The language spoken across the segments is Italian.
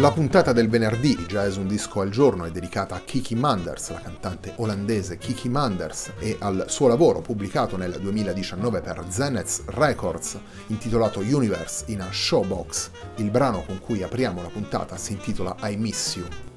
La puntata del venerdì Jazz Un Disco al Giorno è dedicata a Kiki Manders, la cantante olandese Kiki Manders, e al suo lavoro pubblicato nel 2019 per Zenith Records, intitolato Universe in a Showbox. Il brano con cui apriamo la puntata si intitola I Miss You.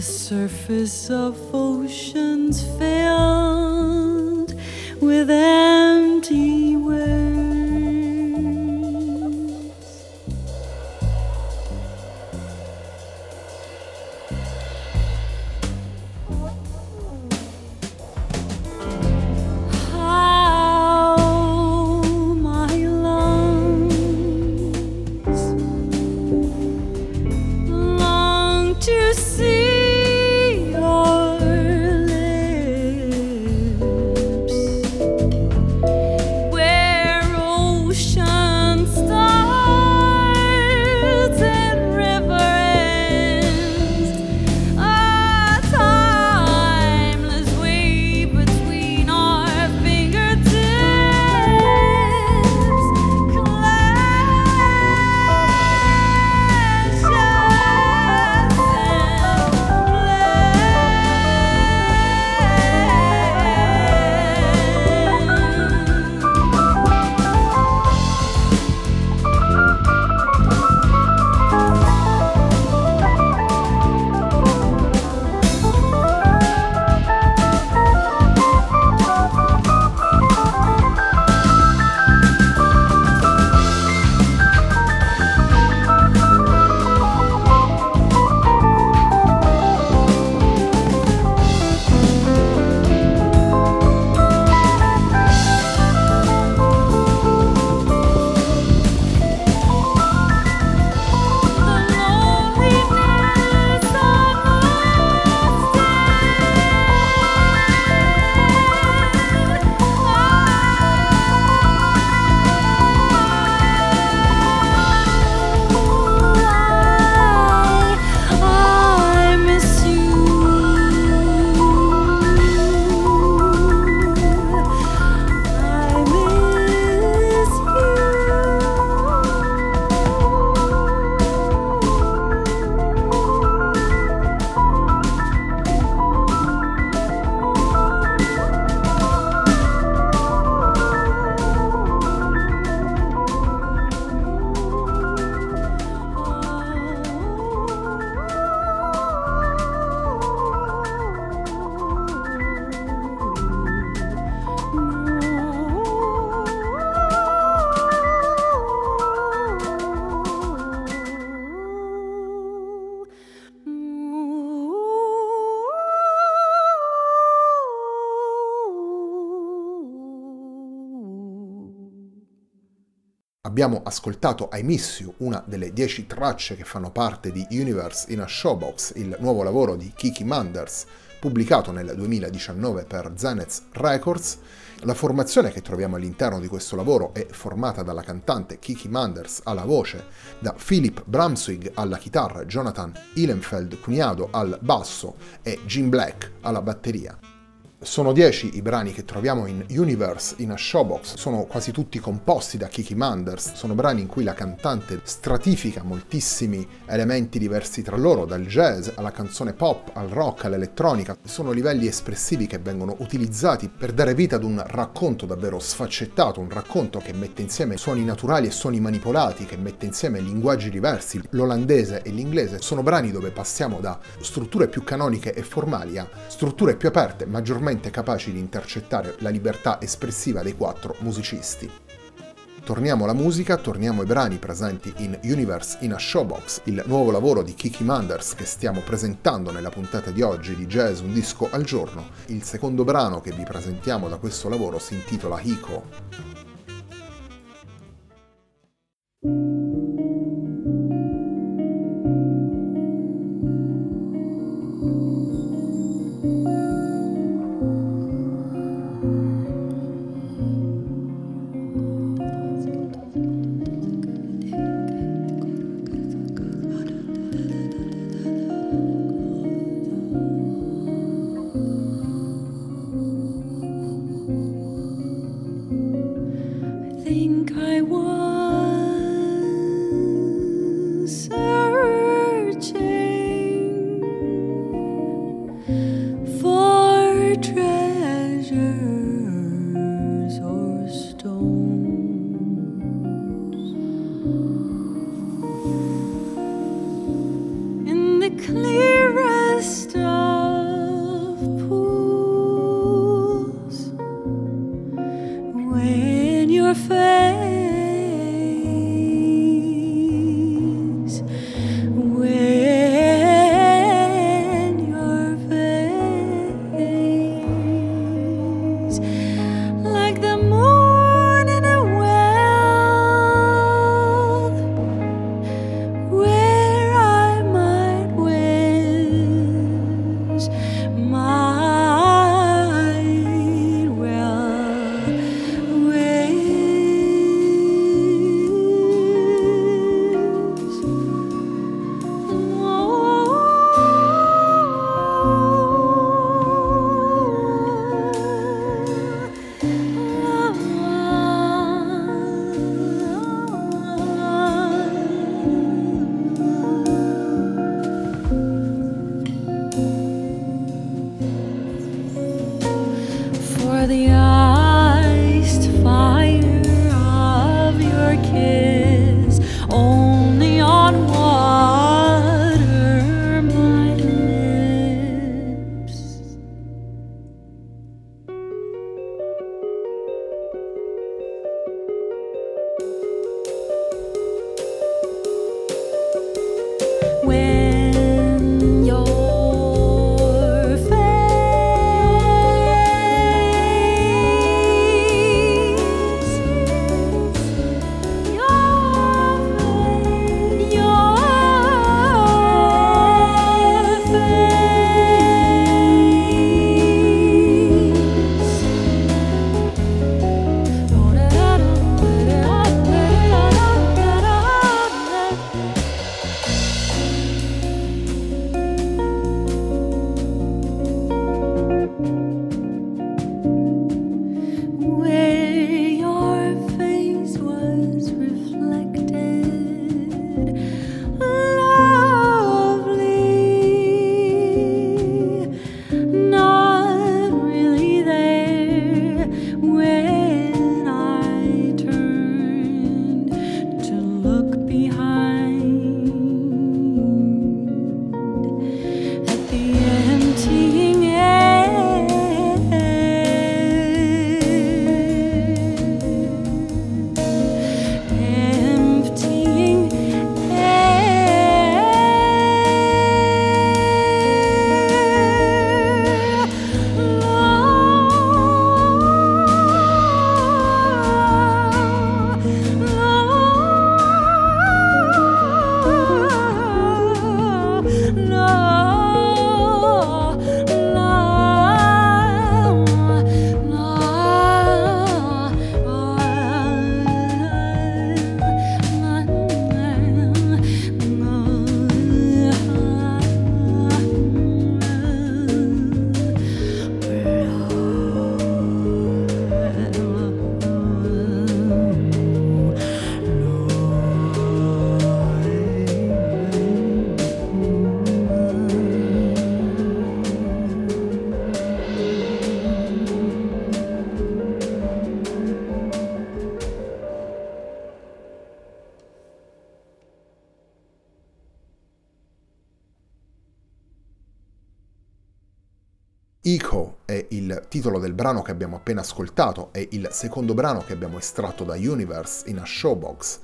Surface of oceans filled with empty Abbiamo ascoltato I Miss You, una delle dieci tracce che fanno parte di Universe in a Showbox, il nuovo lavoro di Kiki Manders, pubblicato nel 2019 per Zenith Records. La formazione che troviamo all'interno di questo lavoro è formata dalla cantante Kiki Manders alla voce, da Philip Bramswig alla chitarra, Jonathan Ihlenfeld Cuniado al basso e Jim Black alla batteria. Sono dieci i brani che troviamo in Universe in a Showbox, sono quasi tutti composti da Kiki Manders, sono brani in cui la cantante stratifica moltissimi elementi diversi tra loro, dal jazz alla canzone pop, al rock, all'elettronica, sono livelli espressivi che vengono utilizzati per dare vita ad un racconto davvero sfaccettato, un racconto che mette insieme suoni naturali e suoni manipolati, che mette insieme linguaggi diversi, l'olandese e l'inglese, sono brani dove passiamo da strutture più canoniche e formali a strutture più aperte, maggiormente capaci di intercettare la libertà espressiva dei quattro musicisti. Torniamo alla musica, torniamo ai brani presenti in Universe in a Showbox, il nuovo lavoro di Kiki Manders che stiamo presentando nella puntata di oggi di Jazz Un disco al giorno. Il secondo brano che vi presentiamo da questo lavoro si intitola Hiko. Titolo del brano che abbiamo appena ascoltato, è il secondo brano che abbiamo estratto da Universe in a Showbox,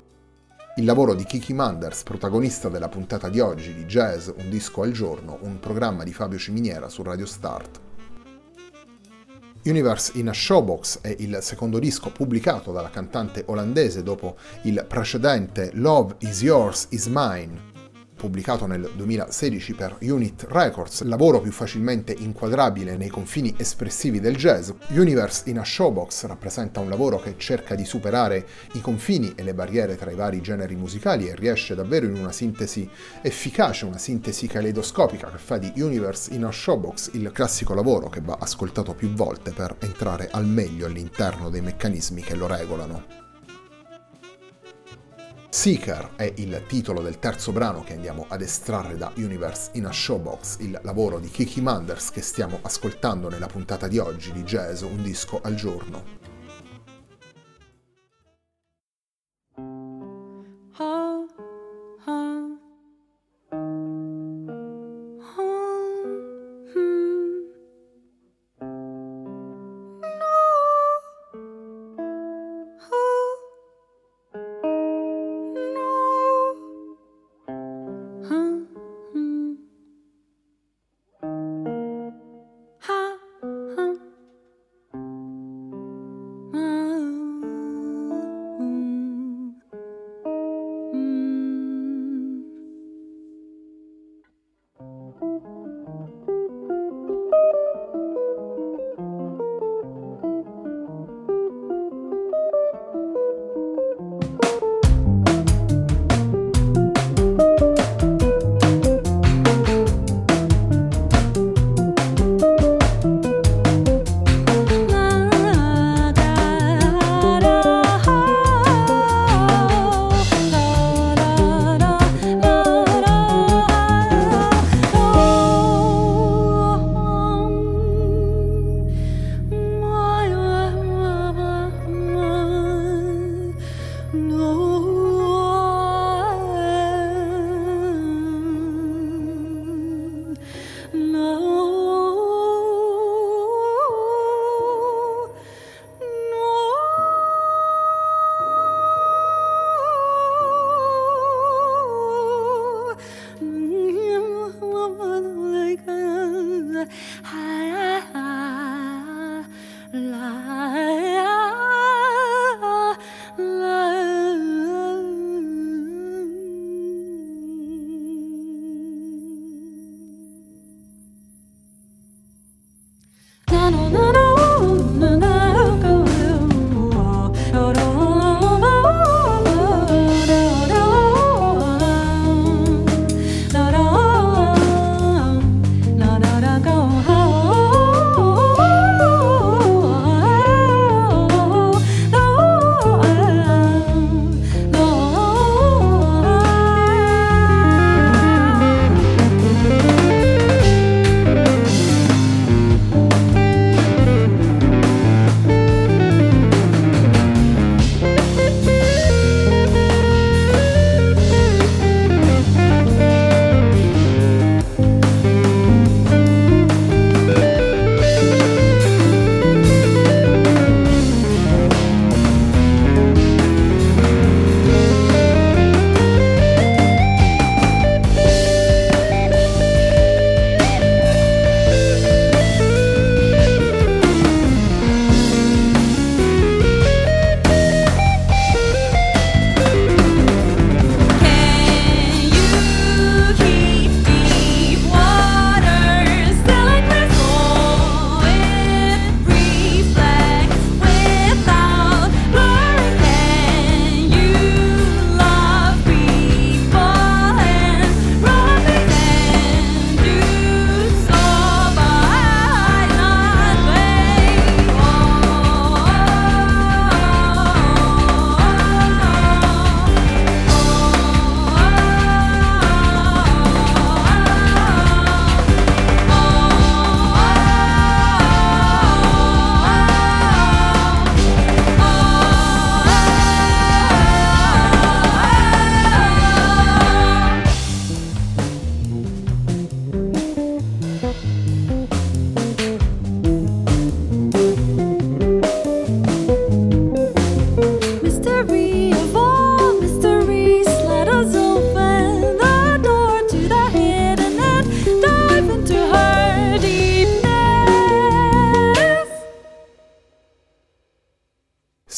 il lavoro di Kiki Manders, protagonista della puntata di oggi di Jazz Un disco al giorno, un programma di Fabio Ciminiera su Radio Start. Universe in a Showbox è il secondo disco pubblicato dalla cantante olandese dopo il precedente Love is Yours is Mine, pubblicato nel 2016 per Unit Records, lavoro più facilmente inquadrabile nei confini espressivi del jazz, Universe in a Showbox rappresenta un lavoro che cerca di superare i confini e le barriere tra i vari generi musicali e riesce davvero in una sintesi efficace, una sintesi caleidoscopica che fa di Universe in a Showbox il classico lavoro che va ascoltato più volte per entrare al meglio all'interno dei meccanismi che lo regolano. Seeker è il titolo del terzo brano che andiamo ad estrarre da Universe in a Showbox, il lavoro di Kiki Manders che stiamo ascoltando nella puntata di oggi di Jazz Un disco al giorno. 还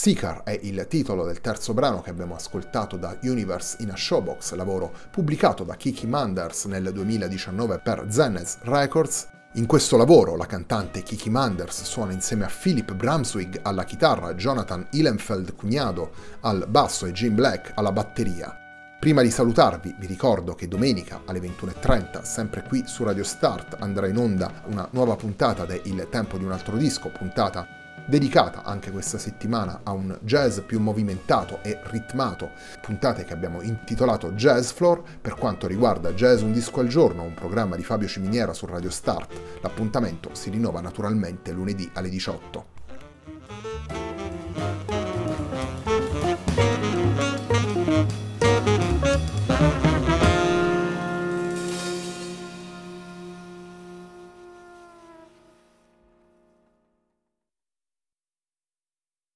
Seeker è il titolo del terzo brano che abbiamo ascoltato da Universe in a Showbox, lavoro pubblicato da Kiki Manders nel 2019 per Zenez Records. In questo lavoro la cantante Kiki Manders suona insieme a Philip Bramswig alla chitarra, Jonathan Ihlenfeld Cugnado al basso e Jim Black alla batteria. Prima di salutarvi vi ricordo che domenica alle 21.30, sempre qui su Radio Start, andrà in onda una nuova puntata de Il tempo di un altro disco, puntata dedicata anche questa settimana a un jazz più movimentato e ritmato, puntate che abbiamo intitolato Jazz Floor per quanto riguarda Jazz Un Disco al Giorno, un programma di Fabio Ciminiera su Radio Start. L'appuntamento si rinnova naturalmente lunedì alle 18.